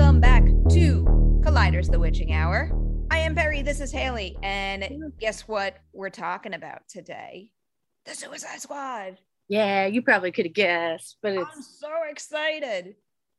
Welcome back to Collider's The Witching Hour. I am Perry, this is Haley, and guess what we're talking about today? The Suicide Squad. Yeah, you probably could have guessed, but it's I'm so excited.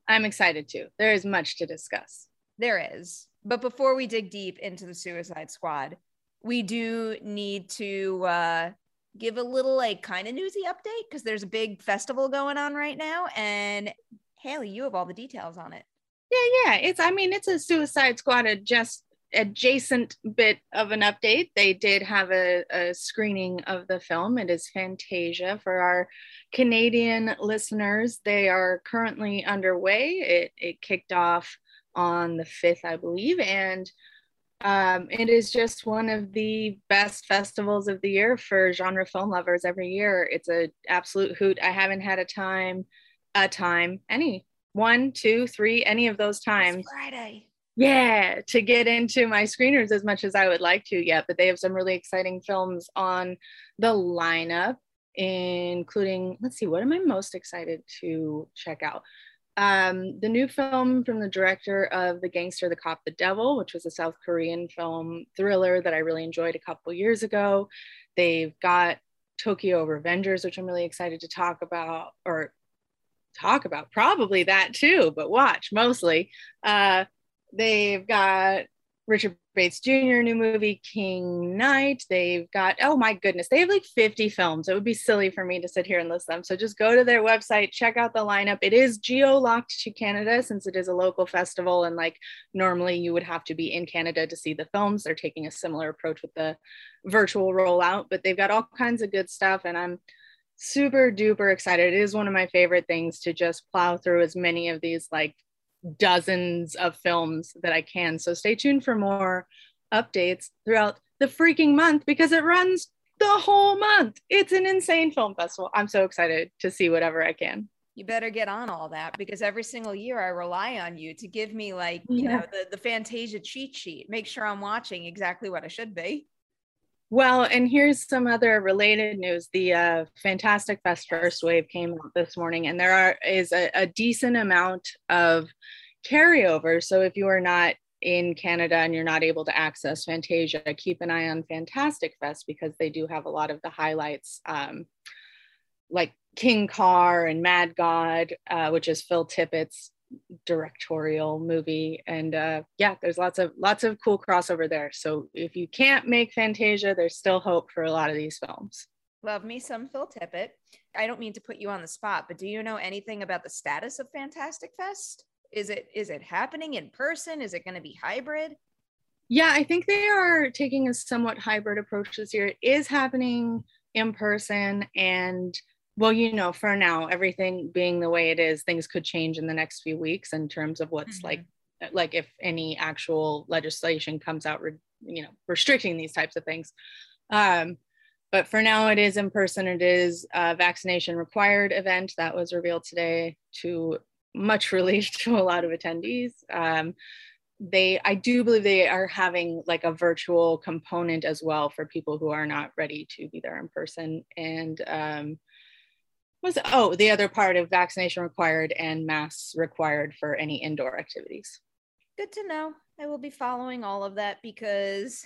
I'm excited too. There is much to discuss. There is. But before we dig deep into the Suicide Squad, we do need to uh, give a little, like, kind of newsy update because there's a big festival going on right now. And Haley, you have all the details on it. Yeah, yeah. It's I mean, it's a Suicide Squad just adjacent bit of an update. They did have a, a screening of the film. It is Fantasia for our Canadian listeners. They are currently underway. It it kicked off on the 5th, I believe, and um, it is just one of the best festivals of the year for genre film lovers every year. It's a absolute hoot. I haven't had a time, a time, any one, two, three, any of those times. It's Friday. Yeah, to get into my screeners as much as I would like to yet, but they have some really exciting films on the lineup, including, let's see, what am I most excited to check out? Um, the new film from the director of The Gangster, the Cop, the Devil, which was a South Korean film thriller that I really enjoyed a couple years ago. They've got Tokyo Revengers, which I'm really excited to talk about, or talk about probably that too, but watch mostly. Uh, they've got Richard Bates Jr. new movie King Knight. They've got oh my goodness, they have like 50 films. It would be silly for me to sit here and list them. So just go to their website, check out the lineup. It is geo locked to Canada since it is a local festival, and like normally you would have to be in Canada to see the films. They're taking a similar approach with the virtual rollout, but they've got all kinds of good stuff, and I'm super duper excited. It is one of my favorite things to just plow through as many of these like dozens of films that I can. So stay tuned for more updates throughout the freaking month because it runs the whole month. It's an insane film festival. I'm so excited to see whatever I can. You better get on all that because every single year I rely on you to give me like, you Yeah. know, the, the Fantasia cheat sheet. Make sure I'm watching exactly what I should be. Well, and here's some other related news. The uh, Fantastic Fest first wave came out this morning, and there are is a, a decent amount of carryover. So if you are not in Canada and you're not able to access Fantasia, keep an eye on Fantastic Fest because they do have a lot of the highlights, um, like King Car and Mad God, uh, which is Phil Tippett's directorial movie and uh yeah there's lots of lots of cool crossover there so if you can't make fantasia there's still hope for a lot of these films Love me some Phil Tippett. I don't mean to put you on the spot, but do you know anything about the status of Fantastic Fest? Is it is it happening in person? Is it going to be hybrid? yeah i think they are taking a somewhat hybrid approach this year it is happening in person and well you know for now everything being the way it is things could change in the next few weeks in terms of what's Mhm. like like if any actual legislation comes out re- you know restricting these types of things. Um but for now it is in person. It is a vaccination required event that was revealed today to much relief to a lot of attendees. Um they i do believe they are having like a virtual component as well for people who are not ready to be there in person. And um was oh the other part of vaccination required and masks required for any indoor activities Good to know. I will be following all of that because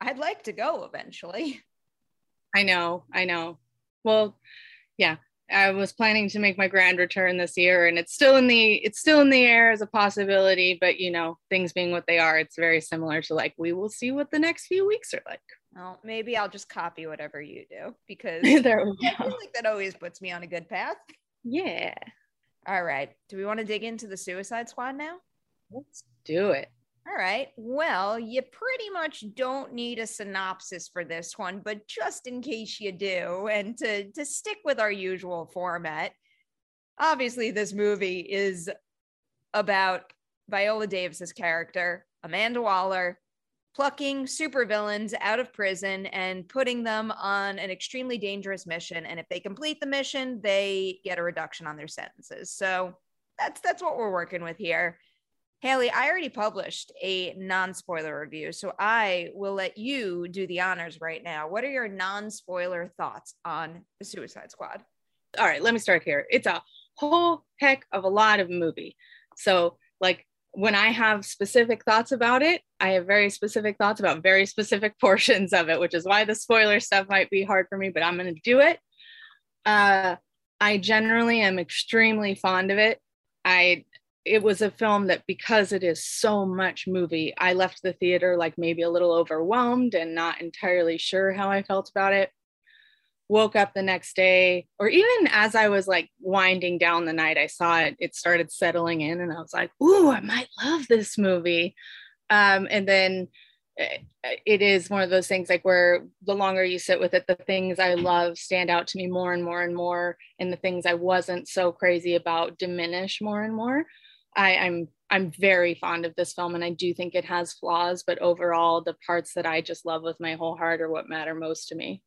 I'd like to go eventually. i know i know well yeah i was planning to make my grand return this year and it's still in the it's still in the air as a possibility but you know things being what they are it's very similar to like we will see what the next few weeks are like Well, maybe I'll just copy whatever you do because there we I go feel like that always puts me on a good path. yeah All right. Do we want to dig into the Suicide Squad now? let's do it All right. Well, you pretty much don't need a synopsis for this one, but just in case you do, and to, to stick with our usual format, obviously, this movie is about Viola Davis's character, Amanda Waller, plucking supervillains out of prison and putting them on an extremely dangerous mission. And if they complete the mission, they get a reduction on their sentences. So that's that's what we're working with here. Haley, I already published a non spoiler review, so I will let you do the honors right now. What are your non spoiler thoughts on the Suicide Squad? all right, let me start here. It's a whole heck of a lot of movie. So, like, when I have specific thoughts about it, I have very specific thoughts about very specific portions of it, which is why the spoiler stuff might be hard for me, but I'm going to do it. Uh, I generally am extremely fond of it. I it was a film that because it is so much movie, I left the theater like maybe a little overwhelmed and not entirely sure how I felt about it. Woke up the next day, or even as I was like winding down the night, I saw it, it started settling in, and I was like, Ooh, I might love this movie. Um, and then eh, it is one of those things like where the longer you sit with it, the things I love stand out to me more and more and more, and the things I wasn't so crazy about diminish more and more. I, I'm I'm very fond of this film and I do think it has flaws, but overall, the parts that I just love with my whole heart are what matter most to me.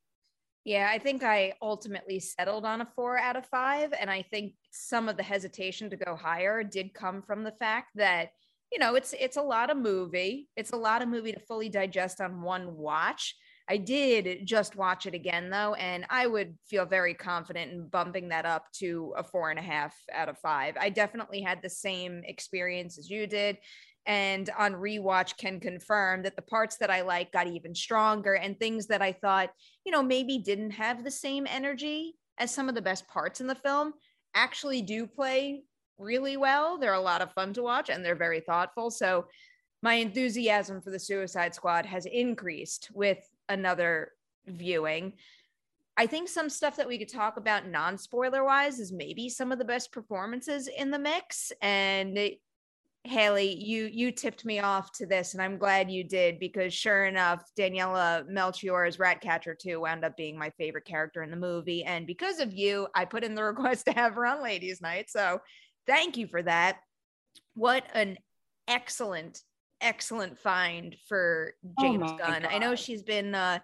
Yeah, I think I ultimately settled on a four out of five. And I think some of the hesitation to go higher did come from the fact that, you know, it's it's a lot of movie. It's a lot of movie to fully digest on one watch. I did just watch it again though, and I would feel very confident in bumping that up to a four and a half out of five. I definitely had the same experience as you did. And on rewatch, can confirm that the parts that I like got even stronger, and things that I thought, you know, maybe didn't have the same energy as some of the best parts in the film actually do play really well. They're a lot of fun to watch and they're very thoughtful. So my enthusiasm for the Suicide Squad has increased with another viewing. I think some stuff that we could talk about non spoiler wise is maybe some of the best performances in the mix. And Haley, you you tipped me off to this, and I'm glad you did because sure enough, Daniela Melchior's Ratcatcher 2 wound up being my favorite character in the movie. And because of you, I put in the request to have her on Ladies Night. So thank you for that. What an excellent excellent find for oh James oh Gunn. God. I know she's been uh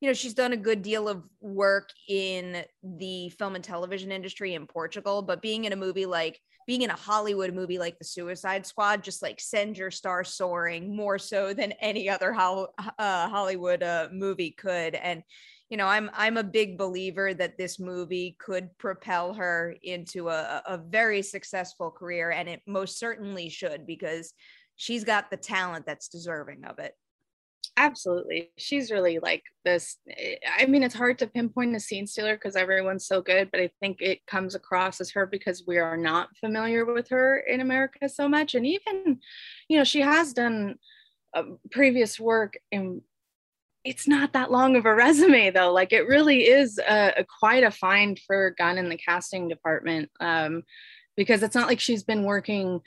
you know she's done a good deal of work in the film and television industry in Portugal, but being in a movie like being in a Hollywood movie like The Suicide Squad just like sends your star soaring more so than any other ho- uh, Hollywood uh, movie could. And you know, I'm I'm a big believer that this movie could propel her into a, a very successful career, and it most certainly should because she's got the talent that's deserving of it absolutely. She's really like this i mean it's hard to pinpoint a scene stealer because everyone's so good but i think it comes across as her because we are not familiar with her in america so much and even you know she has done uh, previous work and it's not that long of a resume though. Like it really is a, a quite a find for gunn in the casting department um, because it's not like she's been working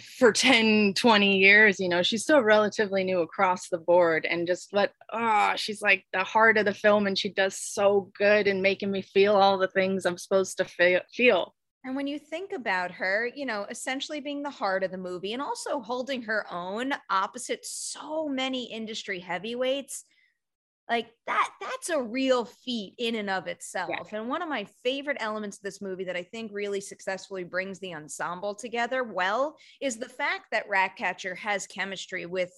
for 10 20 years you know she's still relatively new across the board and just let oh she's like the heart of the film and she does so good in making me feel all the things i'm supposed to feel. And when you think about her you know essentially being the heart of the movie and also holding her own opposite so many industry heavyweights like that that's a real feat in and of itself yeah. and one of my favorite elements of this movie that i think really successfully brings the ensemble together well is the fact that ratcatcher has chemistry with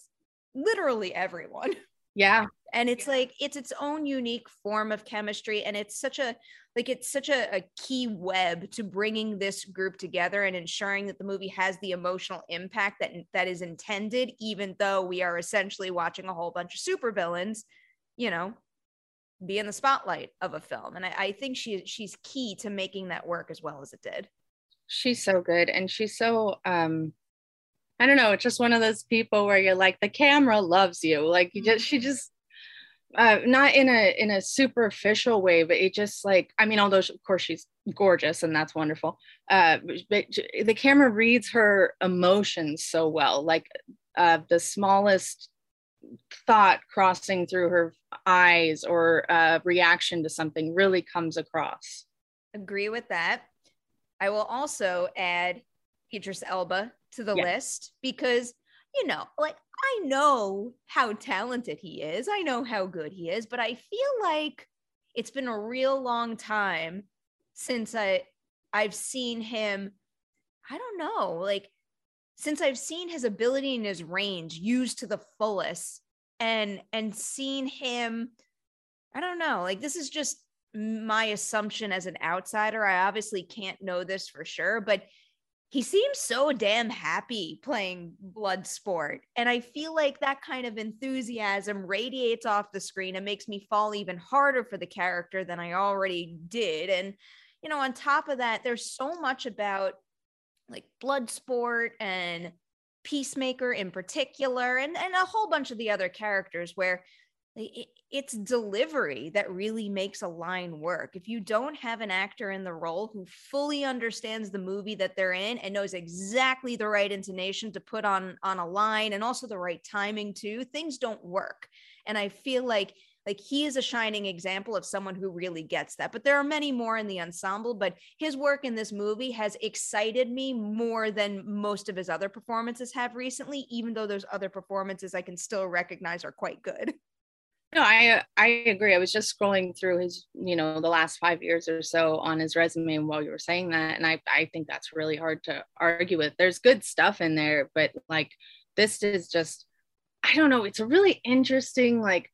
literally everyone. Yeah. And it's like it's its own unique form of chemistry and it's such a like it's such a, a key web to bringing this group together and ensuring that the movie has the emotional impact that that is intended even though we are essentially watching a whole bunch of supervillains you know, be in the spotlight of a film. And I, I think she she's key to making that work as well as it did. She's so good. And she's so um I don't know, it's just one of those people where you're like, the camera loves you. Like you just she mm-hmm. just uh, not in a in a superficial way, but it just like I mean, although of course she's gorgeous and that's wonderful, uh, but the camera reads her emotions so well. Like uh, the smallest thought crossing through her eyes or a reaction to something really comes across. Agree with that. I will also add Idris Elba to the list because, you know, like I know how talented he is, I know how good he is, but I feel like it's been a real long time since I I've seen him I don't know, like since I've seen his ability and his range used to the fullest and and seen him I don't know, like this is just my assumption as an outsider. I obviously can't know this for sure, but he seems so damn happy playing Bloodsport And I feel like that kind of enthusiasm radiates off the screen and makes me fall even harder for the character than I already did. And, you know, on top of that, there's so much about like Bloodsport and Peacemaker in particular, and, and a whole bunch of the other characters where it's delivery that really makes a line work. If you don't have an actor in the role who fully understands the movie that they're in and knows exactly the right intonation to put on on a line and also the right timing too, things don't work. And I feel like like he is a shining example of someone who really gets that. But there are many more in the ensemble, but his work in this movie has excited me more than most of his other performances have recently, even though those other performances I can still recognize are quite good. No, I I agree. I was just scrolling through his, you know, the last five years or so on his resume while you were saying that, and I I think that's really hard to argue with. There's good stuff in there, but like this is just, I don't know. It's a really interesting, like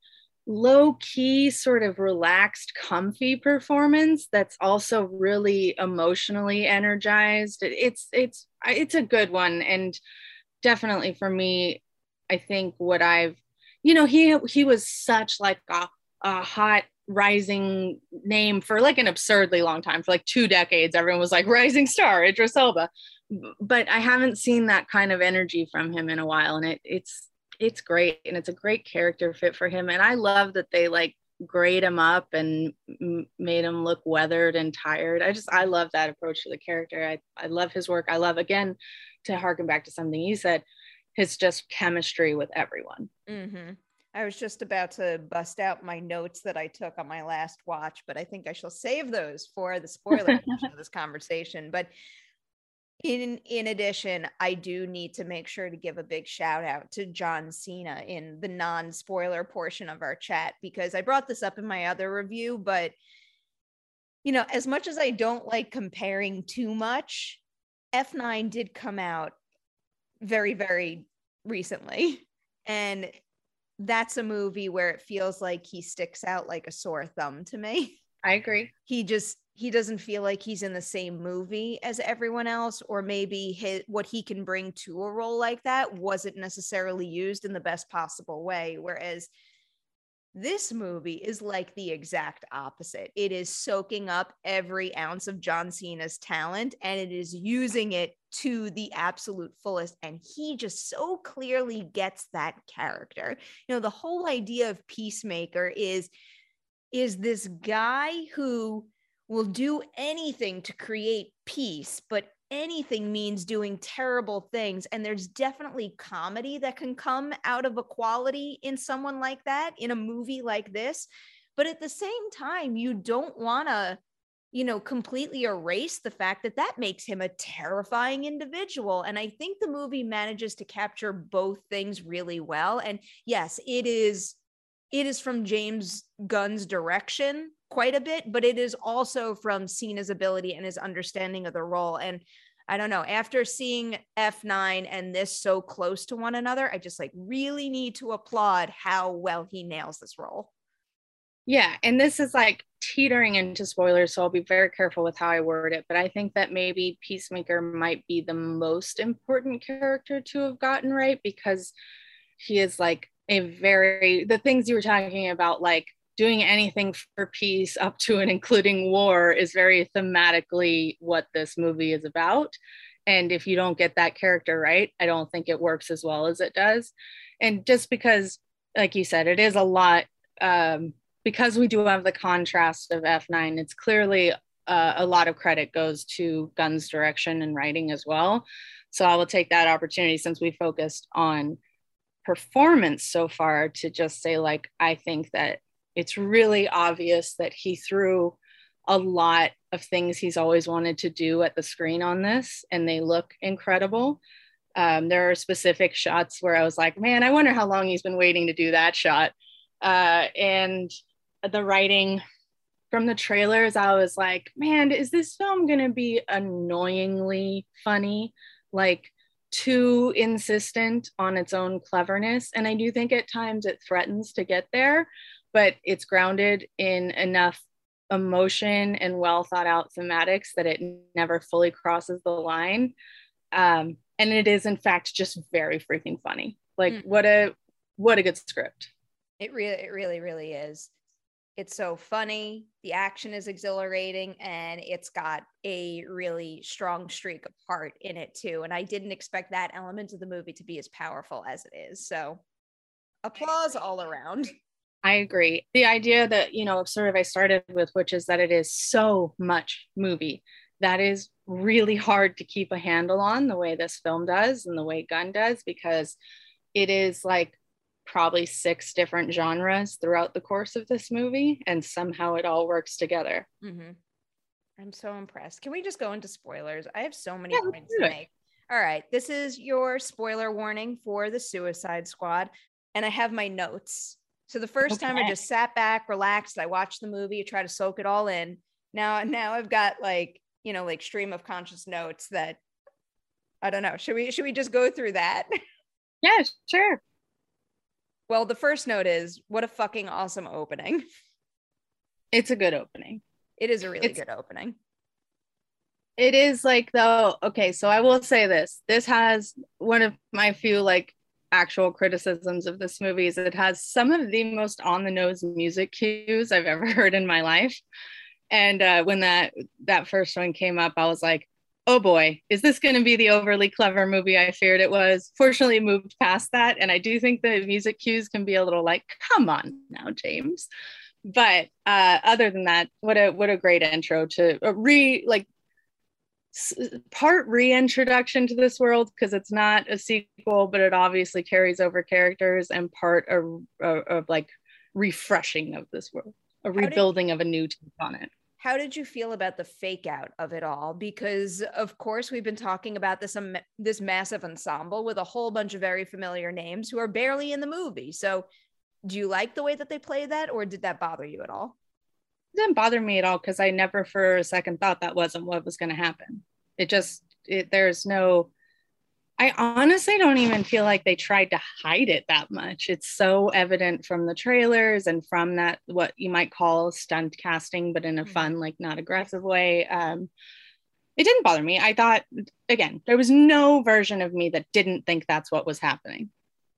low key, sort of relaxed, comfy performance that's also really emotionally energized. It's it's it's a good one, and definitely for me, I think what I've you know, he he was such like a, a hot rising name for like an absurdly long time for like two decades everyone was like rising star idris elba. But i haven't seen that kind of energy from him in a while. And it it's it's great and it's a great character fit for him and i love that they like grade him up and m- made him look weathered and tired i just i love that approach to the character i, I love his work i love again to harken back to something you said his just chemistry with everyone. Mm-hmm. I was just about to bust out my notes that I took on my last watch, but I think I shall save those for the spoiler of this conversation. But in in addition, I do need to make sure to give a big shout out to John Cena in the non-spoiler portion of our chat because I brought this up in my other review, but you know, as much as I don't like comparing too much, F9 did come out very, very recently. And that's a movie where it feels like he sticks out like a sore thumb to me. I agree. He just he doesn't feel like he's in the same movie as everyone else or maybe his, what he can bring to a role like that wasn't necessarily used in the best possible way whereas this movie is like the exact opposite. It is soaking up every ounce of John Cena's talent and it is using it to the absolute fullest. And he just so clearly gets that character. You know, the whole idea of Peacemaker is is this guy who will do anything to create peace, but anything means doing terrible things. And there's definitely comedy that can come out of equality in someone like that, in a movie like this. But at the same time, you don't want to, you know, completely erase the fact that that makes him a terrifying individual. And I think the movie manages to capture both things really well. And yes, it is. It is from James Gunn's direction, quite a bit, but it is also from Cena's ability and his understanding of the role. And I don't know, after seeing F9 and this so close to one another, I just like really need to applaud how well he nails this role. Yeah. And this is like teetering into spoilers. So I'll be very careful with how I word it. But I think that maybe Peacemaker might be the most important character to have gotten right because he is like a very, the things you were talking about, like doing anything for peace up to and including war is very thematically what this movie is about. And if you don't get that character right i don't think it works as well as it does. And just because like you said it is a lot um, because we do have the contrast of f9 it's clearly uh, a lot of credit goes to gunn's direction and writing as well. So i will take that opportunity since we focused on performance so far to just say like i think that it's really obvious that he threw a lot of things he's always wanted to do at the screen on this, and they look incredible. Um, there are specific shots where I was like, man, I wonder how long he's been waiting to do that shot. Uh, and the writing from the trailers, I was like, man, is this film going to be annoyingly funny? Like, too insistent on its own cleverness. And I do think at times it threatens to get there but it's grounded in enough emotion and well thought out thematics that it never fully crosses the line. Um, and it is in fact just very freaking funny. Like mm. what a what a good script. It really it really really is. It's so funny. The action is exhilarating and it's got a really strong streak of heart in it too. And I didn't expect that element of the movie to be as powerful as it is. So applause all around. I agree. The idea that, you know, sort of I started with, which is that it is so much movie that is really hard to keep a handle on the way this film does and the way Gunn does, because it is like probably six different genres throughout the course of this movie, and somehow it all works together. Mm-hmm. I'm so impressed. Can we just go into spoilers? I have so many yeah, points to make. All right, this is your spoiler warning for the Suicide Squad, and I have my notes. So the first okay. time I just sat back, relaxed, I watched the movie, try to soak it all in. Now, now I've got like you know like stream of conscious notes that I don't know. Should we should we just go through that? Yeah, sure. Well, the first note is what a fucking awesome opening. It's a good opening. It is a really it's, good opening. It is like though, okay, so I will say this. This has one of my few like actual criticisms of this movie is it has some of the most on the nose music cues I've ever heard in my life. And uh, when that that first one came up i was like oh boy is this going to be the overly clever movie i feared it was? Fortunately moved past that and i do think the music cues can be a little like come on now james. But uh, other than that what a what a great intro to a re like part reintroduction to this world because it's not a sequel but it obviously carries over characters and part of, of like refreshing of this world a rebuilding did, of a new take on it. How did you feel about the fake out of it all? Because of course we've been talking about this um, this massive ensemble with a whole bunch of very familiar names who are barely in the movie. So, do you like the way that they play that, or did that bother you at all? It didn't bother me at all because I never for a second thought that wasn't what was going to happen. It just it, there's no I honestly don't even feel like they tried to hide it that much. It's so evident from the trailers and from that what you might call stunt casting, but in a mm-hmm. fun, like not aggressive way. Um, it didn't bother me. I thought again, there was no version of me that didn't think that's what was happening.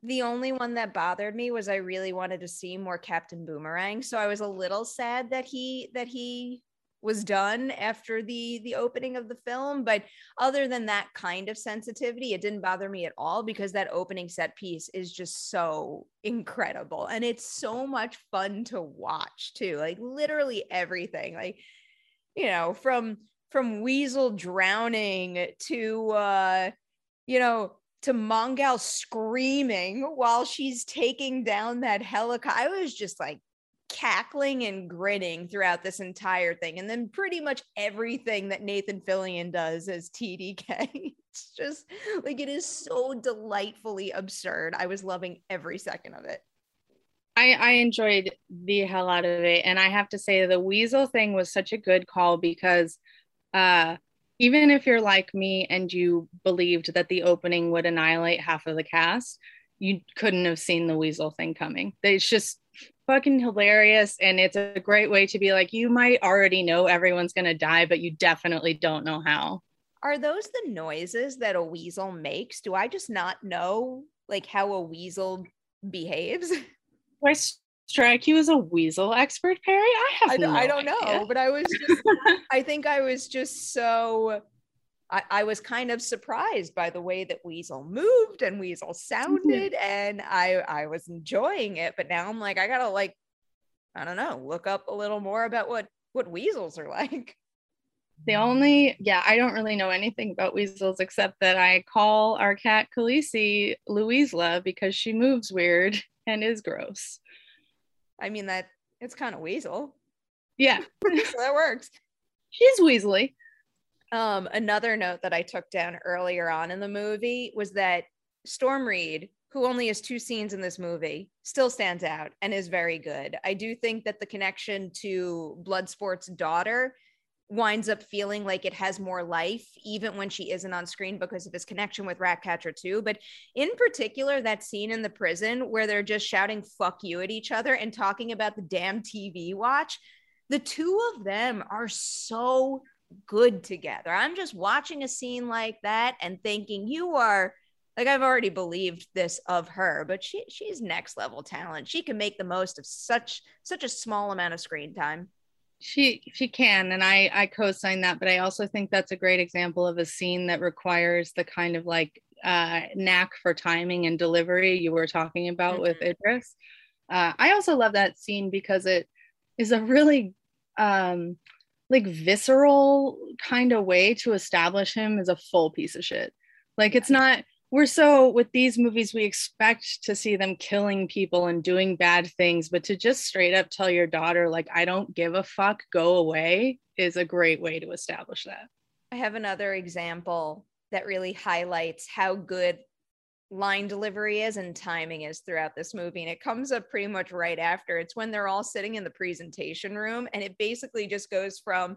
The only one that bothered me was I really wanted to see more Captain Boomerang, so I was a little sad that he that he was done after the the opening of the film but other than that kind of sensitivity it didn't bother me at all because that opening set piece is just so incredible and it's so much fun to watch too like literally everything like you know from from weasel drowning to uh you know to Mongal screaming while she's taking down that helicopter. I was just like cackling and grinning throughout this entire thing. And then pretty much everything that Nathan Fillion does as TDK. it's just like it is so delightfully absurd. I was loving every second of it. I, I enjoyed the hell out of it. And I have to say the weasel thing was such a good call because uh even if you're like me and you believed that the opening would annihilate half of the cast, you couldn't have seen the weasel thing coming. It's just fucking hilarious and it's a great way to be like you might already know everyone's going to die but you definitely don't know how. Are those the noises that a weasel makes? Do i just not know like how a weasel behaves? Do I strike you as a weasel expert perry? I have i, no I don't idea. know but i was just i think i was just so I, I, was kind of surprised by the way that Weasel moved and Weasel mm-hmm. sounded, and I I was enjoying it. But now I'm like, I gotta like, I don't know, look up a little more about what what weasels are like. The only, yeah, I don't really know anything about weasels except that I call our cat Khaleesi Louisela because she moves weird and is gross. I mean that it's kind of weasel. Yeah, so that works. She's weaselly. Um, another note that I took down earlier on in the movie was that Storm Reid, who only has two scenes in this movie, still stands out and is very good. I do think that the connection to Bloodsport's daughter winds up feeling like it has more life even when she isn't on screen because of his connection with Ratcatcher 2 but in particular that scene in the prison where they're just shouting fuck you at each other and talking about the damn TV watch the two of them are so good together. I'm just watching a scene like that and thinking you are like I've already believed this of her, but she she's next level talent. She can make the most of such such a small amount of screen time. She she can, and I I co-sign that, but I also think that's a great example of a scene that requires the kind of like uh, knack for timing and delivery you were talking about mm-hmm. with Idris. Uh, I also love that scene because it is a really um, like visceral kind of way to establish him as a full piece of shit. Like it's not we're so with these movies we expect to see them killing people and doing bad things but to just straight up tell your daughter like i don't give a fuck go away is a great way to establish that i have another example that really highlights how good line delivery is and timing is throughout this movie and it comes up pretty much right after it's when they're all sitting in the presentation room and it basically just goes from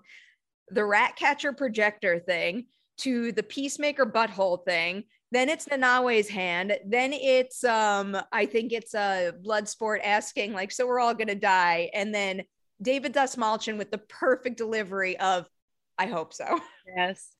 the rat catcher projector thing to the peacemaker butthole thing then it's Nanaue's hand. Then it's um, I think it's a uh, Bloodsport asking like, so we're all gonna die. And then David Dastmalchian with the perfect delivery of, I hope so. Yes.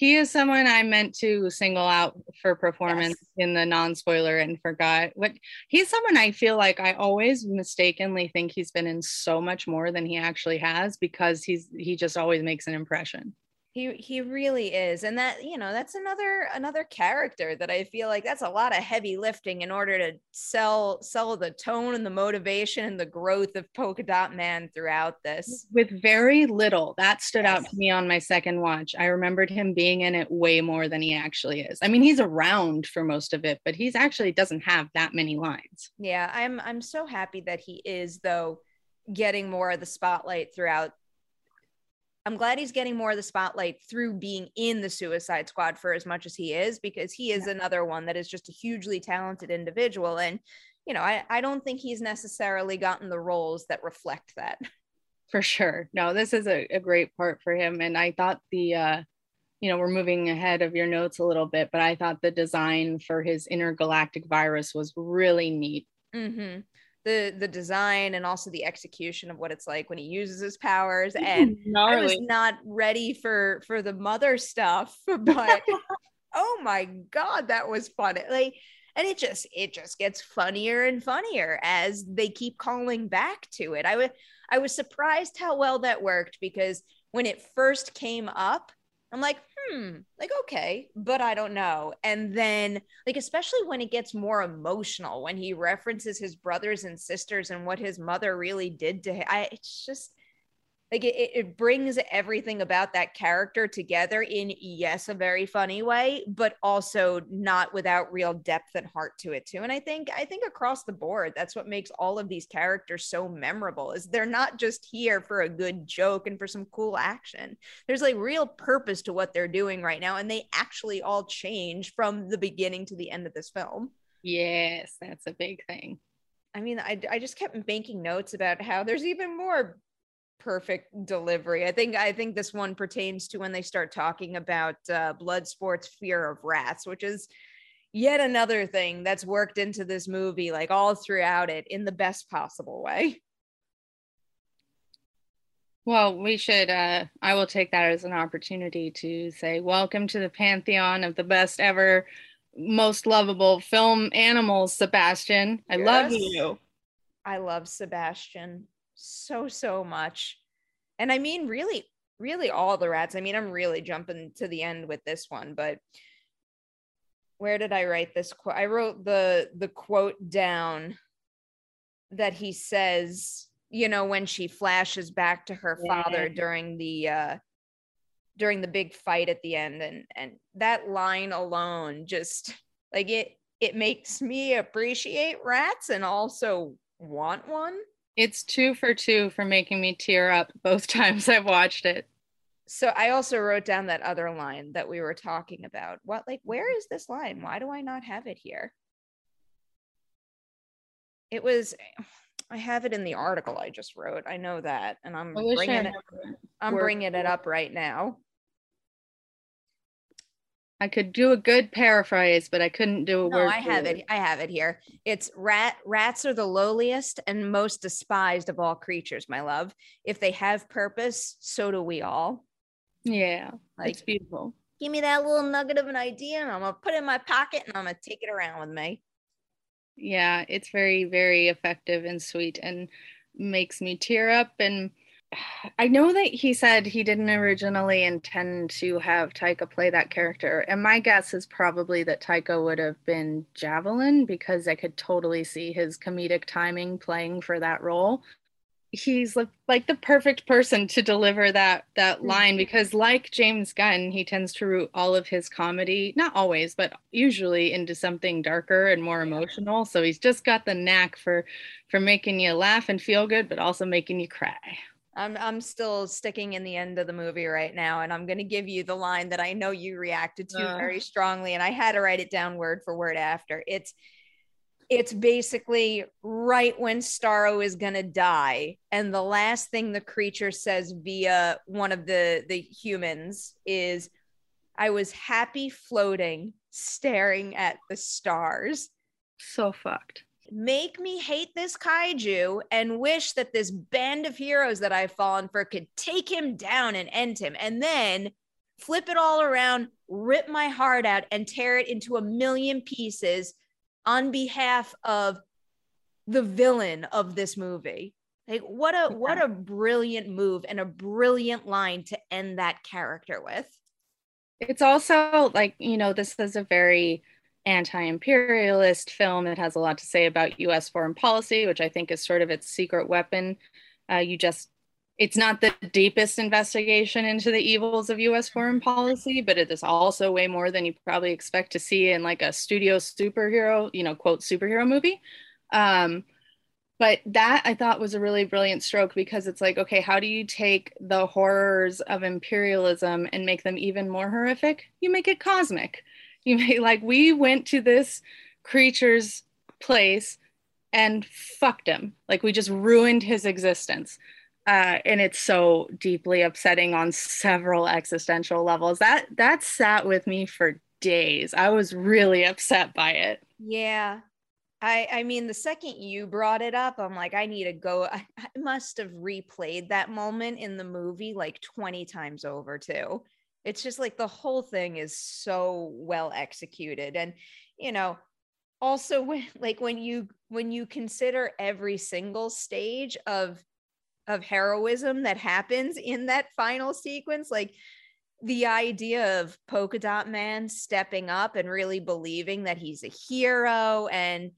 He is someone I meant to single out for performance yes. in the non-spoiler and forgot what he's someone I feel like I always mistakenly think he's been in so much more than he actually has because he's he just always makes an impression he he really is and that you know that's another another character that i feel like that's a lot of heavy lifting in order to sell sell the tone and the motivation and the growth of polka dot man throughout this. with very little that stood yes. out to me on my second watch. I remembered him being in it way more than he actually is. I mean he's around for most of it but he's actually doesn't have that many lines. Yeah i'm i'm so happy that he is though getting more of the spotlight throughout I'm glad he's getting more of the spotlight through being in the Suicide Squad for as much as he is, because he is yeah. another one that is just a hugely talented individual. And, you know, I, I don't think he's necessarily gotten the roles that reflect that. For sure. No, this is a, a great part for him. And I thought the, uh, you know, we're moving ahead of your notes a little bit, but I thought the design for his intergalactic virus was really neat. Mm-hmm the the design and also the execution of what it's like when he uses his powers. And Gnarly. I was not ready for for the mother stuff but oh my god that was fun. Like and it just it just gets funnier and funnier as they keep calling back to it. I was I was surprised how well that worked because when it first came up I'm like, hmm, like, okay, but I don't know. And then, like, especially when it gets more emotional, when he references his brothers and sisters and what his mother really did to him, I, it's just, like it, it brings everything about that character together in yes a very funny way but also not without real depth and heart to it too and i think i think across the board that's what makes all of these characters so memorable is they're not just here for a good joke and for some cool action. There's like real purpose to what they're doing right now and they actually all change from the beginning to the end of this film. Yes that's a big thing. I mean, I, I just kept making notes about how there's even more perfect delivery. I think I think this one pertains to when they start talking about uh, Bloodsport's fear of rats, which is yet another thing that's worked into this movie, like all throughout it, in the best possible way. Well, we should. Uh, I will take that as an opportunity to say, welcome to the pantheon of the best ever, most lovable film animals, Sebastian. I yes. love you. I love Sebastian so so much. And i mean really really all the rats. I mean i'm really jumping to the end with this one but where did i write this quote? I wrote the the quote down that he says you know when she flashes back to her yeah. father during the uh during the big fight at the end. And and that line alone just like it it makes me appreciate rats and also want one it's two for two for making me tear up both times I've watched it. So I also wrote down that other line that we were talking about. What, like, where is this line? Why do I not have it here? It was, I have it in the article I just wrote. I know that, and I'm bringing it. I'm bringing it up right now. I could do a good paraphrase, but I couldn't do a no, word. I have it. I have it here. It's rat. Rats are the lowliest and most despised of all creatures, my love. If they have purpose, so do we all. Yeah, Like- it's beautiful. Give me that little nugget of an idea, and I'm gonna put it in my pocket, and I'm gonna take it around with me. Yeah, it's very, very effective and sweet and makes me tear up. And I know that he said he didn't originally intend to have Taika play that character. And my guess is probably that Taika would have been Javelin because I could totally see his comedic timing playing for that role. He's like, the perfect person to deliver that that line mm-hmm. because like James Gunn, he tends to root all of his comedy, not always, but usually into something darker and more emotional. So he's just got the knack for for making you laugh and feel good, but also making you cry. I'm I'm still sticking in the end of the movie right now, and I'm gonna give you the line that I know you reacted to Ugh. very strongly, and I had to write it down word for word after. It's it's basically right when Starro is gonna die, and the last thing the creature says via one of the the humans is, "I was happy floating, staring at the stars." So fucked. Make me hate this kaiju and wish that this band of heroes that I've fallen for could take him down and end him, and then flip it all around, rip my heart out, and tear it into a million pieces on behalf of the villain of this movie. Like what a what a brilliant move and a brilliant line to end that character with. It's also like, you know, this is a very anti imperialist film. It has a lot to say about US foreign policy, which I think is sort of its secret weapon. Uh, you just, it's not the deepest investigation into the evils of US foreign policy, but it is also way more than you probably expect to see in like a studio superhero, you know, quote, superhero movie. Um, but that I thought was a really brilliant stroke because it's like, okay, how do you take the horrors of imperialism and make them even more horrific? You make it cosmic. You make like we went to this creature's place and fucked him. Like we just ruined his existence. Uh, and it's so deeply upsetting on several existential levels. That that sat with me for days. I was really upset by it. Yeah. I I mean the second you brought it up, I'm like, I need to go. I, I must have replayed that moment in the movie like 20 times over too. It's just like the whole thing is so well executed. And you know, also when like when you when you consider every single stage of of heroism that happens in that final sequence, like the idea of polka dot man stepping up and really believing that he's a hero and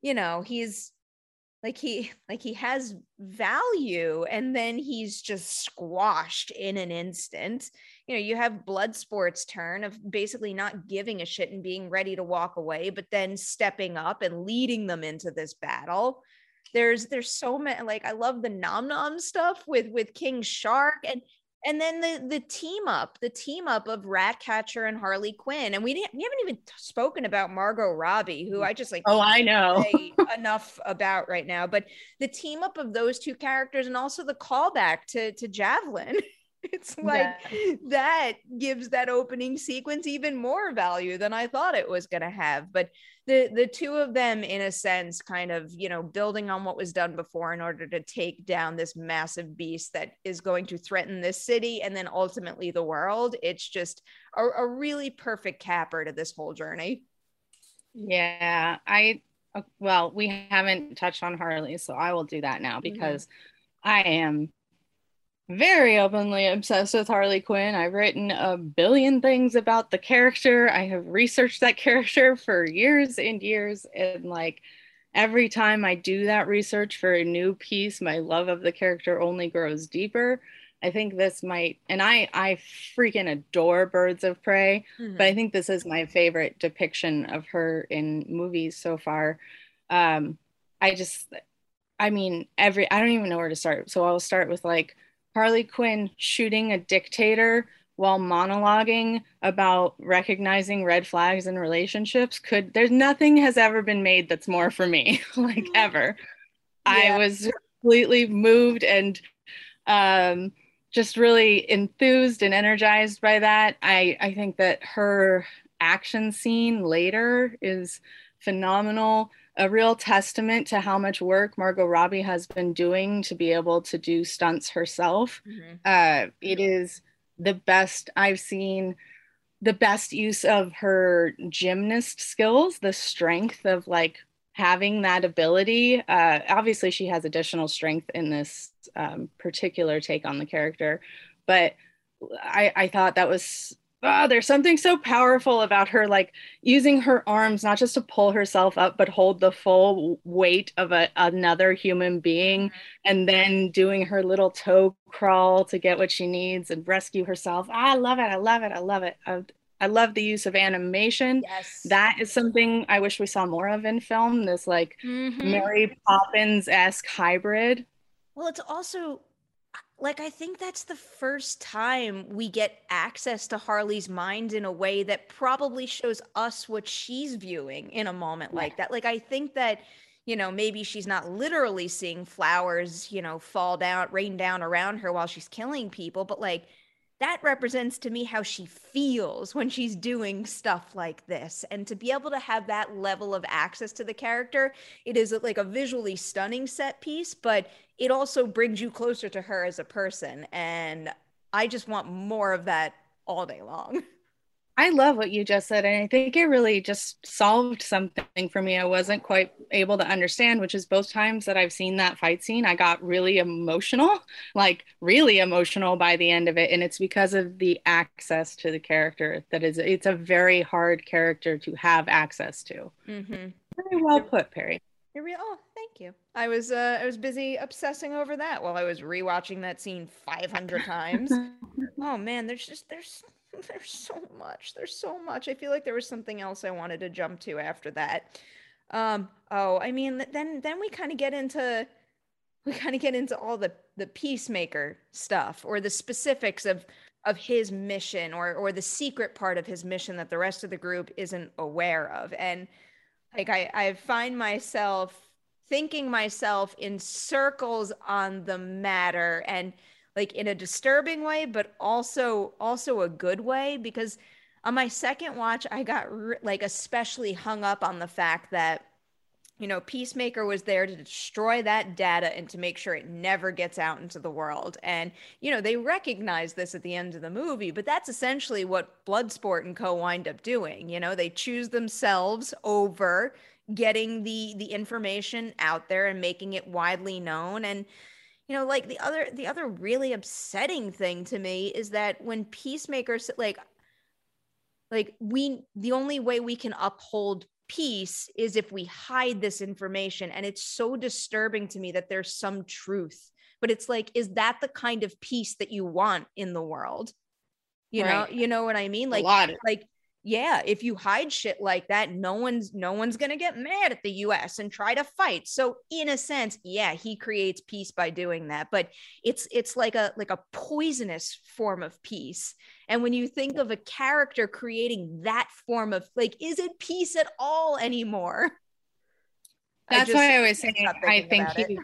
you know he's like he like he has value and then he's just squashed in an instant. You know you have bloodsport's turn of basically not giving a shit and being ready to walk away but then stepping up and leading them into this battle. There's there's so many like i love the nom nom stuff with with king shark and and then the the team up, the team up of Ratcatcher and Harley Quinn, and we didn't we haven't even spoken about Margot Robbie, who I just like Oh, I know. say enough about right now. But the team up of those two characters, and also the callback to to Javelin, it's like that gives that opening sequence even more value than I thought it was going to have. But the the two of them, in a sense, kind of you know building on what was done before in order to take down this massive beast that is going to threaten this city and then ultimately the world. It's just a, a really perfect capper to this whole journey. Yeah, I uh, well, we haven't touched on Harley, so I will do that now because I am very openly obsessed with Harley Quinn. I've written a billion things about the character. I have researched that character for years and years and like every time I do that research for a new piece, my love of the character only grows deeper. I think this might and I I freaking adore Birds of Prey but I think this is my favorite depiction of her in movies so far. Um, I just, I mean, every, I don't even know where to start. So I'll start with like Harley Quinn shooting a dictator while monologuing about recognizing red flags in relationships. Could, there's nothing has ever been made that's more for me, like ever. Yeah. I was completely moved and, um, just really enthused and energized by that. I, I think that her action scene later is phenomenal, a real testament to how much work Margot Robbie has been doing to be able to do stunts herself. Mhm. Uh, it is the best I've seen the best use of her gymnast skills, the strength of like having that ability. Uh, obviously, she has additional strength in this um, particular take on the character, but I, I thought that was oh, there's something so powerful about her like using her arms not just to pull herself up but hold the full weight of a, another human being mm-hmm. and then doing her little toe crawl to get what she needs and rescue herself i love it i love it i love it I, I love the use of animation. Yes. That is something I wish we saw more of in film. This like mm-hmm. Mary Poppins esque hybrid. Well, it's also like I think that's the first time we get access to Harley's mind in a way that probably shows us what she's viewing in a moment yeah. like that. Like I think that you know, maybe she's not literally seeing flowers, you know, fall down, rain down around her while she's killing people, but like that represents to me how she feels when she's doing stuff like this. And to be able to have that level of access to the character it is like a visually stunning set piece but it also brings you closer to her as a person. And i just want more of that all day long I love what you just said. And I think it really just solved something for me I wasn't quite able to understand, which is both times that I've seen that fight scene, I got really emotional, like really emotional by the end of it. And it's because of the access to the character that is, it's a very hard character to have access to. Mm-hmm. Very well put, Perri. You're real. Oh, thank you. I was uh, I was busy obsessing over that while I was rewatching that scene 500 times. oh man, there's just there's there's so much. There's so much. I feel like there was something else I wanted to jump to after that. Um, oh, I mean, then then we kind of get into we kind of get into all the the peacemaker stuff or the specifics of of his mission or or the secret part of his mission that the rest of the group isn't aware of. And like I I find myself thinking myself in circles on the matter and like in a disturbing way but also also a good way because on my second watch i got re- like especially hung up on the fact that you know peacemaker was there to destroy that data and to make sure it never gets out into the world. And you know they recognize this at the end of the movie but that's essentially what bloodsport and co wind up doing. You know they choose themselves over getting the the information out there and making it widely known. And you know like the other the other really upsetting thing to me is that when peacemakers like like we the only way we can uphold peace is if we hide this information. And it's so disturbing to me that there's some truth. But it's like is that the kind of peace that you want in the world? You right. know you know what i mean? Like like yeah, if you hide shit like that, no one's no one's going to get mad at the US and try to fight. So in a sense, yeah, he creates peace by doing that, but it's it's like a like a poisonous form of peace. And when you think of a character creating that form of like is it peace at all anymore? That's I just, why I was saying I think he it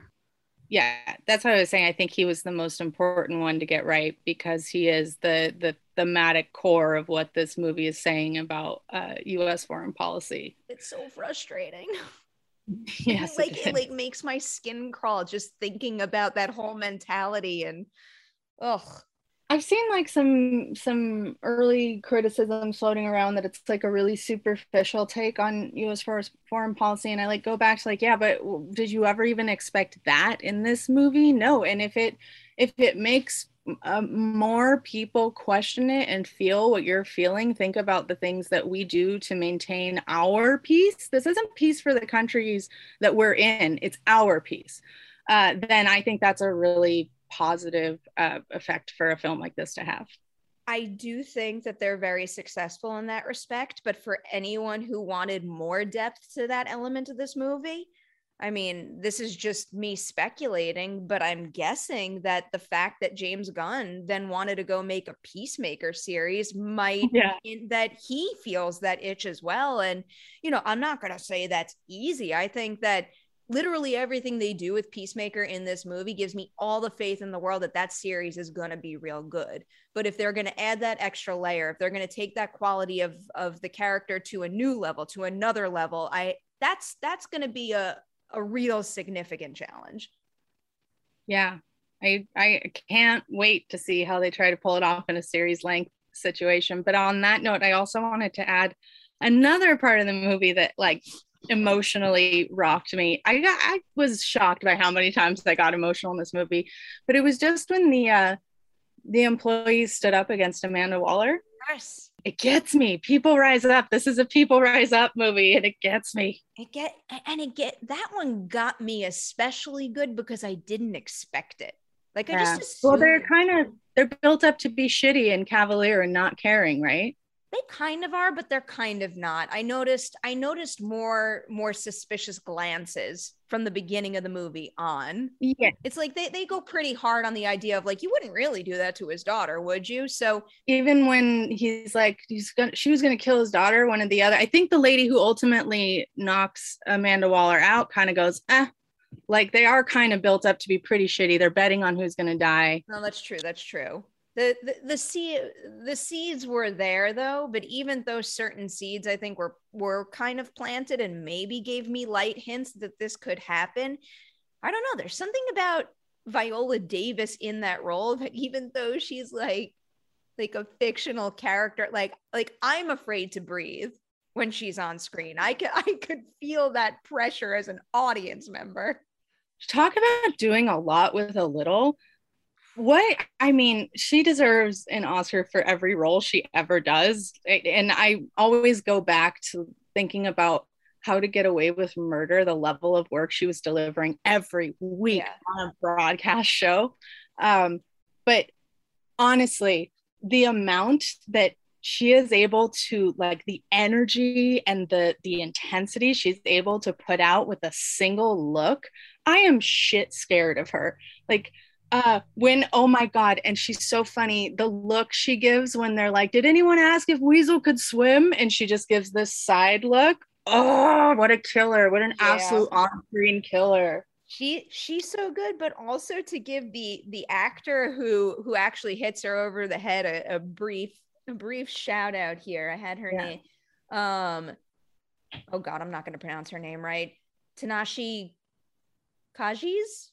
yeah that's what i was saying. I think he was the most important one to get right because he is the the thematic core of what this movie is saying about uh, us foreign policy. It's so frustrating. Yes like it, it like makes my skin crawl just thinking about that whole mentality and ugh I've seen like some some early criticism floating around that it's like a really superficial take on U.S. foreign policy, and I like go back to like, yeah, but did you ever even expect that in this movie? No, and if it if it makes uh, more people question it and feel what you're feeling, think about the things that we do to maintain our peace. This isn't peace for the countries that we're in; it's our peace. Uh, then I think that's a really positive uh, effect for a film like this to have. I do think that they're very successful in that respect, but for anyone who wanted more depth to that element of this movie, I mean, this is just me speculating, but I'm guessing that the fact that James Gunn then wanted to go make a Peacemaker series might yeah. that he feels that itch as well. And, you know, I'm not going to say that's easy. I think that literally everything they do with Peacemaker in this movie gives me all the faith in the world that that series is going to be real good. But if they're going to add that extra layer, if they're going to take that quality of of the character to a new level, to another level, I that's that's going to be a a real significant challenge. Yeah. I I can't wait to see how they try to pull it off in a series length situation. But on that note, I also wanted to add another part of the movie that like emotionally rocked me. I got I was shocked by how many times I got emotional in this movie, but it was just when the uh the employees stood up against Amanda Waller. Yes. It gets me. People rise up. This is a people rise up movie and it gets me. It get and it get that one got me especially good because I didn't expect it. Like I Yeah. just Well, they're kind of they're built up to be shitty and cavalier and not caring, right? They kind of are but they're kind of not i noticed i noticed more more suspicious glances from the beginning of the movie on Yeah. it's like they, they go pretty hard on the idea of like you wouldn't really do that to his daughter would you so Even when he's like he's gonna she was gonna kill his daughter, one of the other. I think the lady who ultimately knocks Amanda Waller out kind of goes, eh. Like they are kind of built up to be pretty shitty. They're betting on who's gonna die. no that's true that's true the the, the the seeds were there though but even those certain seeds i think were were kind of planted and maybe gave me light hints that this could happen. I don't know. There's something about viola davis in that role that even though she's like like a fictional character like like i'm afraid to breathe when she's on screen. I could i could feel that pressure as an audience member. Talk about doing a lot with a little. What I mean, she deserves an Oscar for every role she ever does. And I always go back to thinking about how to get away with murder, the level of work she was delivering every week Yeah. on a broadcast show. Um, but honestly, the amount that she is able to like the energy and the the intensity she's able to put out with a single look i am shit scared of her like uh when oh my god and she's so funny the look she gives when they're like did anyone ask if weasel could swim? And she just gives this side look. Oh what a killer. What an Yeah. absolute on-screen killer. She she's so good but also to give the the actor who who actually hits her over the head a, a brief a brief shout out here. I had her Yeah. name um oh god i'm not going to pronounce her name right. Tinashe Kajese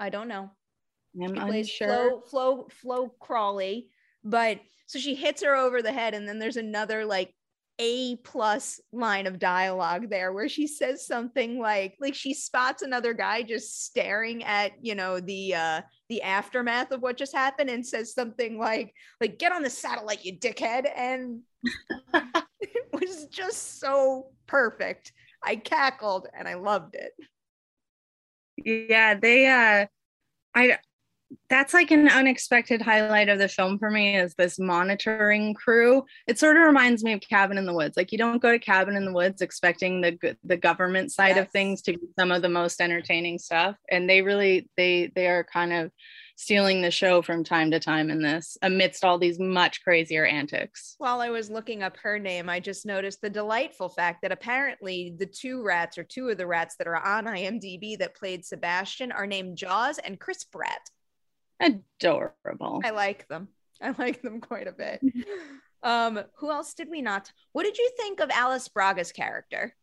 i don't know. I'm she plays unsure. Flo, Flo, Flo Crawley. But so she hits her over the head, and then there's another like A plus line of dialogue there where she says something like like she spots another guy just staring at you know the uh the aftermath of what just happened and says something like like get on the satellite you dickhead and it was just so perfect. I cackled and i loved it yeah they uh i that's like an unexpected highlight of the film for me is this monitoring crew. It sort of reminds me of cabin in the woods. Like you don't go to cabin in the woods expecting the the government side of things to be some of the most entertaining stuff. And they really they they are kind of stealing the show from time to time in this amidst all these much crazier antics While I was looking up her name, I just noticed the delightful fact that apparently the two rats or two of the rats that are on IMDb that played Sebastian are named Jaws and Chris Pratt. adorable I like them. I like them quite a bit. Um, who else did we not? What did you think of Alice Braga's character?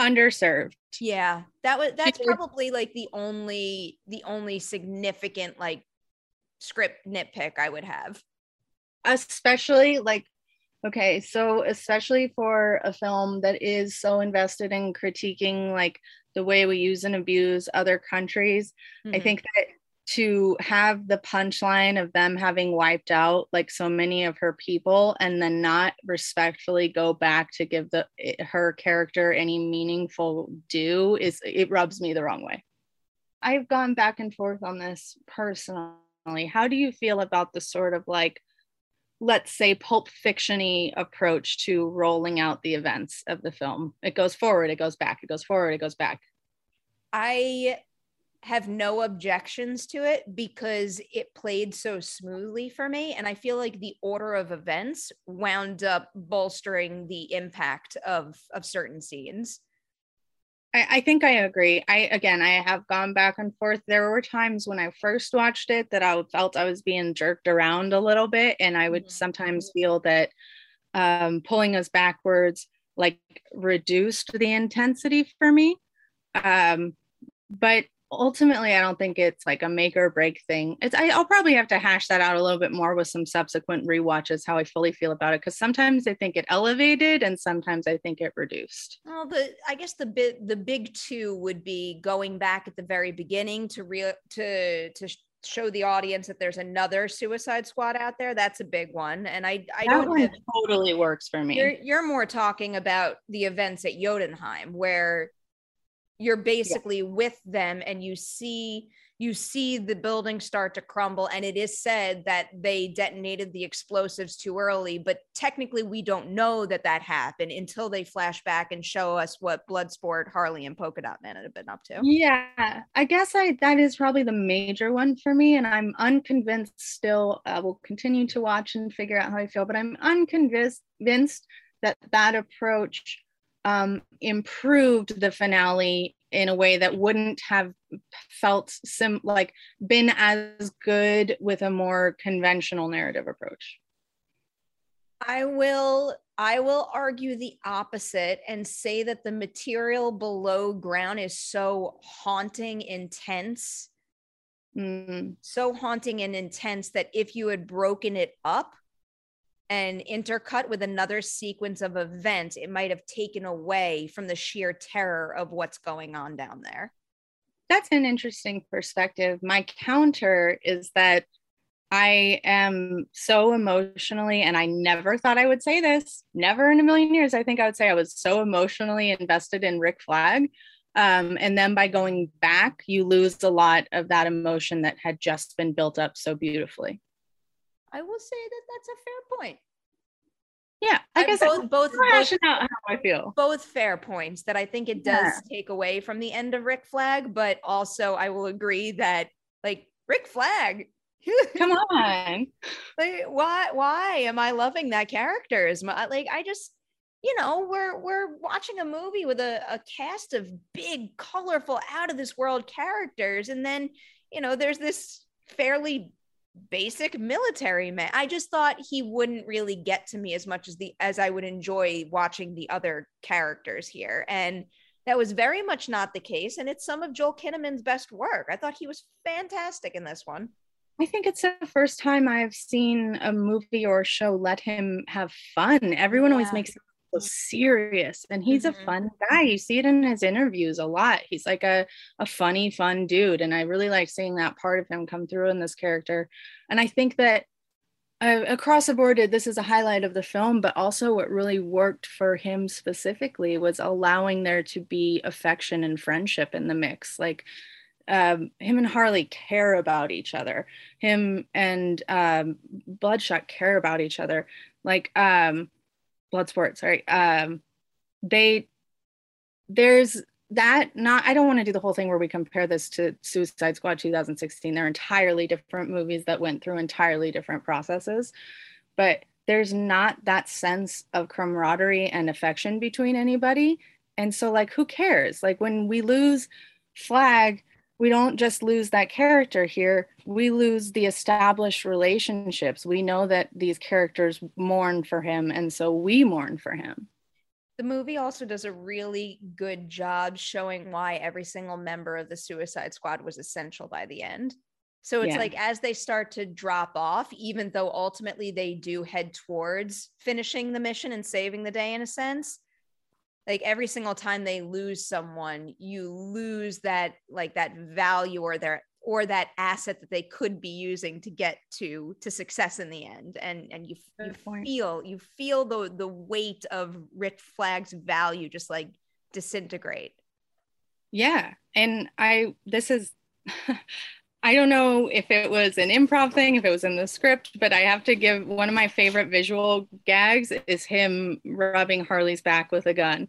Underserved Yeah, that was that's probably like the only the only significant like script nitpick I would have. especially like okay so especially for a film that is so invested in critiquing like the way we use and abuse other countries i Mhm. think that to have the punchline of them having wiped out like so many of her people and then not respectfully go back to give the eh, her character any meaningful due is it rubs me the wrong way. I've gone back and forth on this personally. How do you feel about the sort of like let's say pulp fictiony approach to rolling out the events of the film? It goes forward it goes back it goes forward it goes back. I have no objections to it because it played so smoothly for me. And I feel like the order of events wound up bolstering the impact of, of certain scenes. I, I think I agree. I again, I have gone back and forth. There were times when I first watched it that I felt I was being jerked around a little bit, and I would Mhm. sometimes feel that um, pulling us backwards like reduced the intensity for me. Um, but ultimately, I don't think it's like a make or break thing. It's I, will probably have to hash that out a little bit more with some subsequent re-watches how I fully feel about it because sometimes I think it elevated and sometimes I think it reduced. Well, the I guess the bit the big two would be going back at the very beginning to real to to show the audience that there's another Suicide Squad out there. That's a big one, and I I that don't have, totally works for me. You're, you're more talking about the events at Jotunheim where you're basically yeah. with them and you see you see the building start to crumble and it is said that they detonated the explosives too early but technically we don't know that that happened until they flash back and show us what bloodsport harley and polka dot man had been up to yeah i guess i that is probably the major one for me and i'm unconvinced still uh, i will continue to watch and figure out how i feel but i'm unconvinced that that approach um, improved the finale in a way that wouldn't have felt sim like been as good with a more conventional narrative approach i will i will argue the opposite and say that the material below ground is so haunting intense mm. so haunting and intense that if you had broken it up and intercut with another sequence of events, it might have taken away from the sheer terror of what's going on down there. That's an interesting perspective. My counter is that I am so emotionally, and I never thought I would say this, never in a million years. I think I would say I was so emotionally invested in Rick Flag. Um, and then by going back, you lose a lot of that emotion that had just been built up so beautifully. I will say that that's a fair point. Yeah, I guess both both, both out how I feel. Both fair points that I think it does yeah. take away from the end of Rick Flag, but also I will agree that like Rick Flag. Come on. like why why am I loving that character as much? Like I just you know, we're we're watching a movie with a, a cast of big, colorful, out of this world characters, and then you know, there's this fairly basic military man. I just thought he wouldn't really get to me as much as the as I would enjoy watching the other characters here. And that was very much not the case. And it's some of Joel Kinnaman's best work. I thought he was fantastic in this one. I think it's the first time I've seen a movie or show let him have fun. Everyone yeah. always makes so serious and he's mm-hmm. a fun guy you see it in his interviews a lot he's like a, a funny fun dude and i really like seeing that part of him come through in this character and i think that uh, across the board this is a highlight of the film but also what really worked for him specifically was allowing there to be affection and friendship in the mix like um, him and Harley care about each other. Him and um, Bloodshot care about each other. Like um, Bloodsport, sorry. Um, they there's that not I don't want to do the whole thing where we compare this to Suicide Squad 2016. They're entirely different movies that went through entirely different processes, but there's not that sense of camaraderie and affection between anybody. And so like who cares? Like when we lose Flag, we don't just lose that character here, we lose the established relationships. We know that these characters mourn for him, and so we mourn for him. The movie also does a really good job showing why every single member of the Suicide Squad was essential by the end. So it's yeah. like as they start to drop off, even though ultimately they do head towards finishing the mission and saving the day in a sense, like every single time they lose someone you lose that like that value or their or that asset that they could be using to get to to success in the end. And and you, you feel you feel the the weight of Rick Flag's value just like disintegrate. Yeah. And i this is I don't know if it was an improv thing, if it was in the script, but I have to give one of my favorite visual gags is him rubbing Harley's back with a gun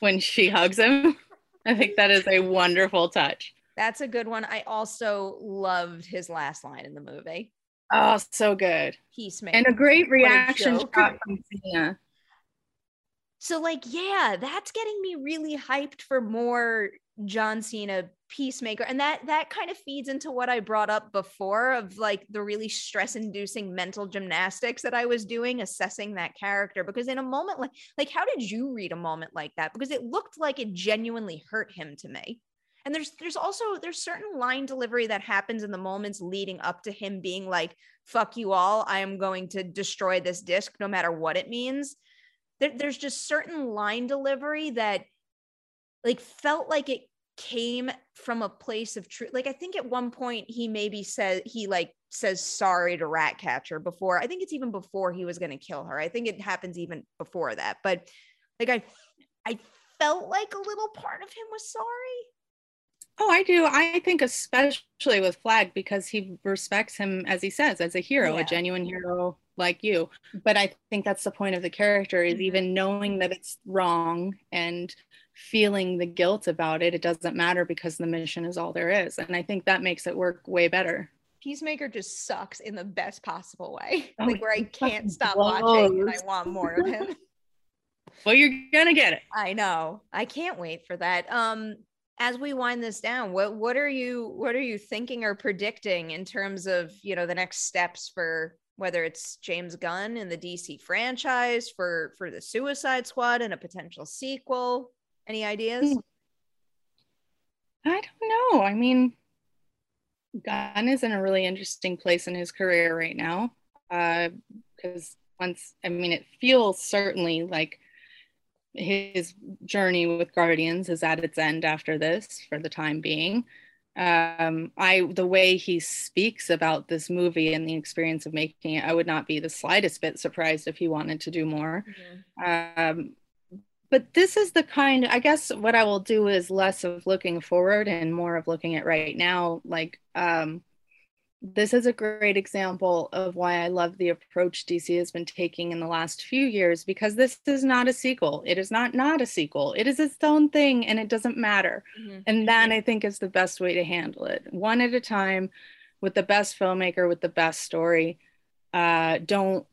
when she hugs him. I think that is a wonderful touch. That's a good one. I also loved his last line in the movie. Oh, so good. Peacemaker. And a great reaction a shot from Cena. So, like, yeah, that's getting me really hyped for more John Cena peacemaker and that that kind of feeds into what i brought up before of like the really stress inducing mental gymnastics that i was doing assessing that character because in a moment like like how did you read a moment like that because it looked like it genuinely hurt him to me And there's there's also there's certain line delivery that happens in the moments leading up to him being like, fuck you all, I am going to destroy this disc no matter what it means. There, there's just certain line delivery that like felt like it came from a place of truth. Like I think at one point he maybe said he like says sorry to Ratcatcher before. I think it's even before he was going to kill her. I think it happens even before that. But like I I felt like a little part of him was sorry. Oh, I do. I think especially with Flag because he respects him as he says as a hero, yeah. a genuine hero like you. But I think that's the point of the character is mm-hmm. even knowing that it's wrong and feeling the guilt about it. It doesn't matter because the mission is all there is. And I think that makes it work way better. Peacemaker just sucks in the best possible way. Oh, like where I can't stop watching and I want more of him. well, you're gonna get it. I know. I can't wait for that. Um, as we wind this down, what what are you what are you thinking or predicting in terms of you know the next steps for whether it's James Gunn in the DC franchise for for the Suicide Squad and a potential sequel? Any ideas? Hmm. I don't know. I mean, Gunn is in a really interesting place in his career right now. Because uh, once, I mean, it feels certainly like his journey with Guardians is at its end after this for the time being. Um, I the way he speaks about this movie and the experience of making it, I would not be the slightest bit surprised if he wanted to do more. Mm-hmm. Um, but this is the kind i guess what i will do is less of looking forward and more of looking at right now like um this is a great example of why I love the approach DC has been taking in the last few years because this is not a sequel. It is not not a sequel. It is its own thing and it doesn't matter. Mm-hmm. And that I think is the best way to handle it. One at a time with the best filmmaker with the best story. Uh, don't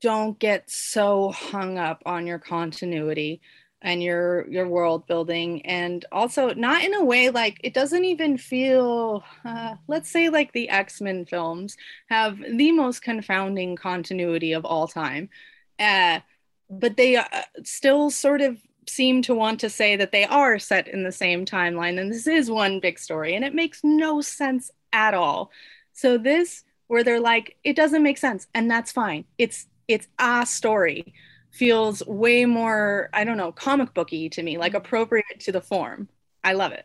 don't get so hung up on your continuity and your your world building. And also not in a way like it doesn't even feel uh, let's say like the x-men films have the most confounding continuity of all time uh, but they uh, still sort of seem to want to say that they are set in the same timeline. And this is one big story and it makes no sense at all. So this where they're like it doesn't make sense and that's fine. It's it's a story feels way more i don't know comic booky to me like mm-hmm. appropriate to the form. I love it.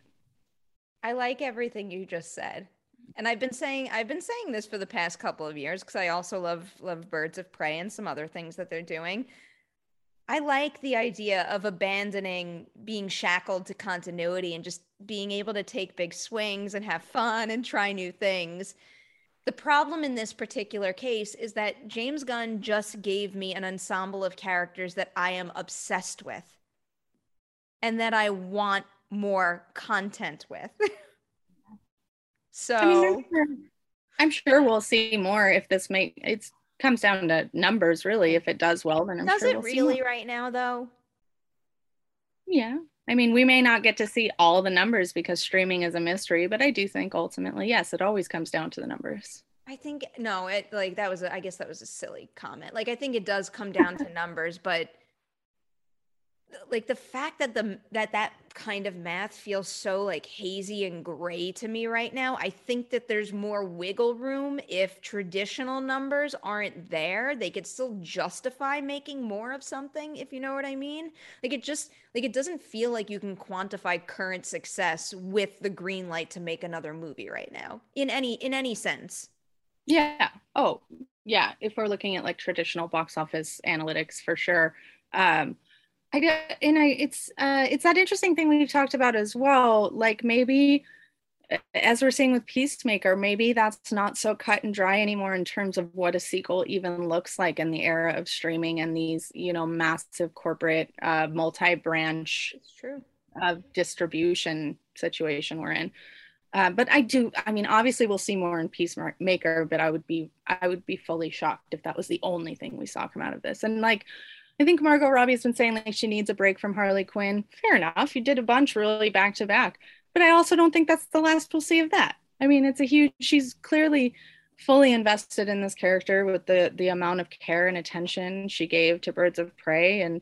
I like everything you just said. And i've been saying i've been saying this for the past couple of years because i also love love birds of prey and some other things that they're doing. I like the idea of abandoning being shackled to continuity and just being able to take big swings and have fun and try new things the problem in this particular case is that James Gunn just gave me an ensemble of characters that I am obsessed with and that I want more content with. so I mean, I'm sure we'll see more if this make it comes down to numbers really. If it does well then I'm does sure it we'll really right now though? Yeah I mean, we may not get to see all the numbers because streaming is a mystery, but I do think ultimately, yes, it always comes down to the numbers. I think no, it like that was a, I guess that was a silly comment. Like I think it does come down to numbers, but like the fact that the that that kind of math feels so like hazy and gray to me right now i think that there's more wiggle room if traditional numbers aren't there. They could still justify making more of something if you know what i mean. Like it just like it doesn't feel like you can quantify current success with the green light to make another movie right now in any in any sense. Yeah. Oh yeah. If we're looking at like traditional box office analytics for sure. Um I get, and I, it's, uh, it's that interesting thing we've talked about as well. Like maybe, as we're seeing with Peacemaker, maybe that's not so cut and dry anymore in terms of what a sequel even looks like in the era of streaming and these, you know, massive corporate, uh, multi-branch of distribution situation we're in. Uh, but I do. I mean, obviously, we'll see more in Peacemaker. But I would be, I would be fully shocked if that was the only thing we saw come out of this. And like, I think Margot Robbie's been saying like she needs a break from Harley Quinn. Fair enough. You did a bunch really back to back. But I also don't think that's the last we'll see of that. I mean, it's a huge she's clearly fully invested in this character with the the amount of care and attention she gave to Birds of Prey and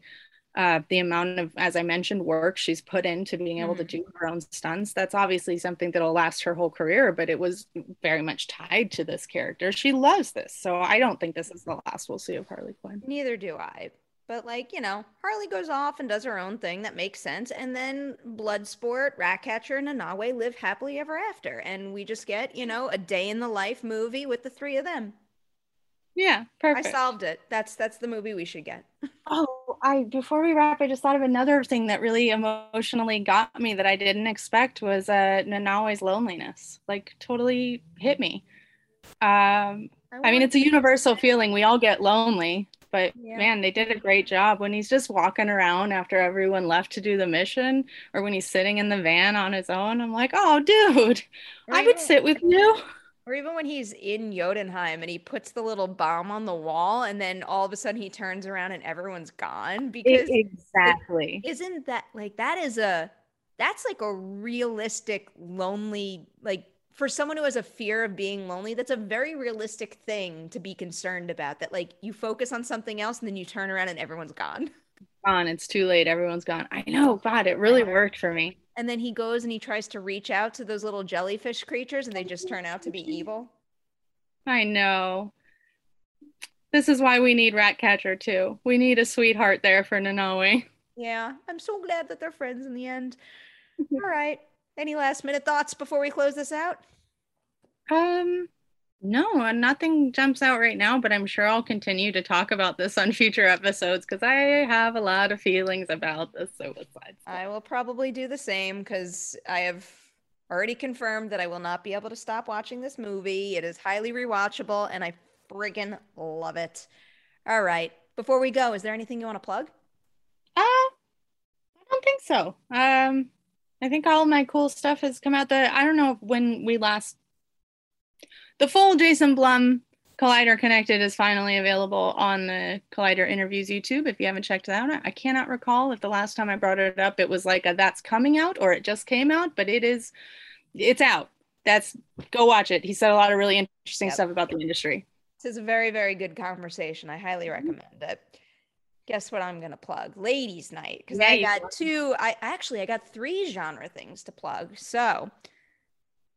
uh, the amount of, as I mentioned, work she's put into being able mm-hmm. to do her own stunts. That's obviously something that'll last her whole career, but it was very much tied to this character. She loves this. So I don't think this is the last we'll see of Harley Quinn. Neither do I. But like, you know, Harley goes off and does her own thing that makes sense. And then Bloodsport, Ratcatcher, and Nanaue live happily ever after. And we just get, you know, a day in the life movie with the three of them. Yeah, perfect. I solved it. That's that's the movie we should get. oh, I before we wrap, I just thought of another thing that really emotionally got me that I didn't expect was uh Nanaue's loneliness. Like totally hit me. Um I, I mean it's a universal feeling. We all get lonely, but yeah. man, they did a great job when he's just walking around after everyone left to do the mission or when he's sitting in the van on his own. I'm like, "Oh, dude, right. I would sit with you." Or even when he's in Jotunheim and he puts the little bomb on the wall and then all of a sudden he turns around and everyone's gone because exactly. is isn't that like that is a that's like a realistic lonely like for someone who has a fear of being lonely, that's a very realistic thing to be concerned about. That like you focus on something else and then you turn around and everyone's gone. Gone. It's too late. Everyone's gone. I know. God, it really worked for me and then he goes and he tries to reach out to those little jellyfish creatures and they just turn out to be evil. I know. This is why we need Ratcatcher too. We need a sweetheart there for Nanaue. Yeah, I'm so glad that they're friends in the end. Mm-hmm. All right. Any last minute thoughts before we close this out? Um no, nothing jumps out right now, but I'm sure I'll continue to talk about this on future episodes because I have a lot of feelings about the suicide. I will probably do the same because I have already confirmed that I will not be able to stop watching this movie. It is highly rewatchable and I friggin' love it. All right. Before we go, is there anything you want to plug? Uh, I don't think so. Um, I think all my cool stuff has come out. That I don't know when we last the full Jason Blum Collider Connected is finally available on the Collider Interviews YouTube. If you haven't checked that out, I cannot recall if the last time I brought it up, it was like a, that's coming out or it just came out, but it is, it's out. That's go watch it. He said a lot of really interesting yep. stuff about the industry. This is a very, very good conversation. I highly recommend it. Guess what I'm gonna plug? Ladies' Night because yeah, I got two. I actually I got three genre things to plug. So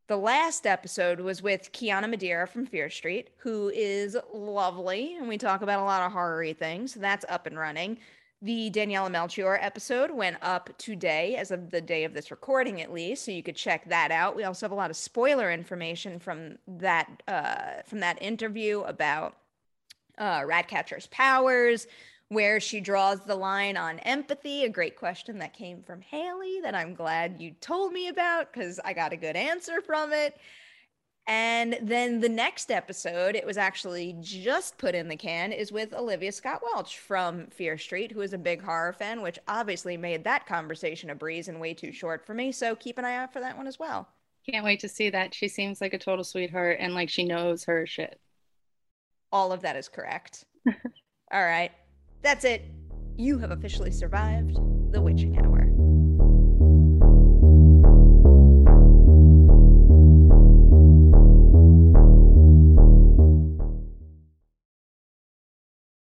the last episode was with Kiana Madeira from Fear Street, who is lovely, and we talk about a lot of horror things. That's up and running. The Daniela Melchior episode went up today, as of the day of this recording, at least, so you could check that out. We also have a lot of spoiler information from that uh, from that interview about uh, Ratcatcher's powers, where she draws the line on empathy, a great question that came from Haleigh that I'm glad you told me about because I got a good answer from it. And then the next episode, it was actually just put in the can, is with Olivia Scott Welch from Fear Street, who is a big horror fan, which obviously made that conversation a breeze and way too short for me. So keep an eye out for that one as well. Can't wait to see that. She seems like a total sweetheart and like she knows her shit. All of that is correct. All right. That's it. You have officially survived the witching hour.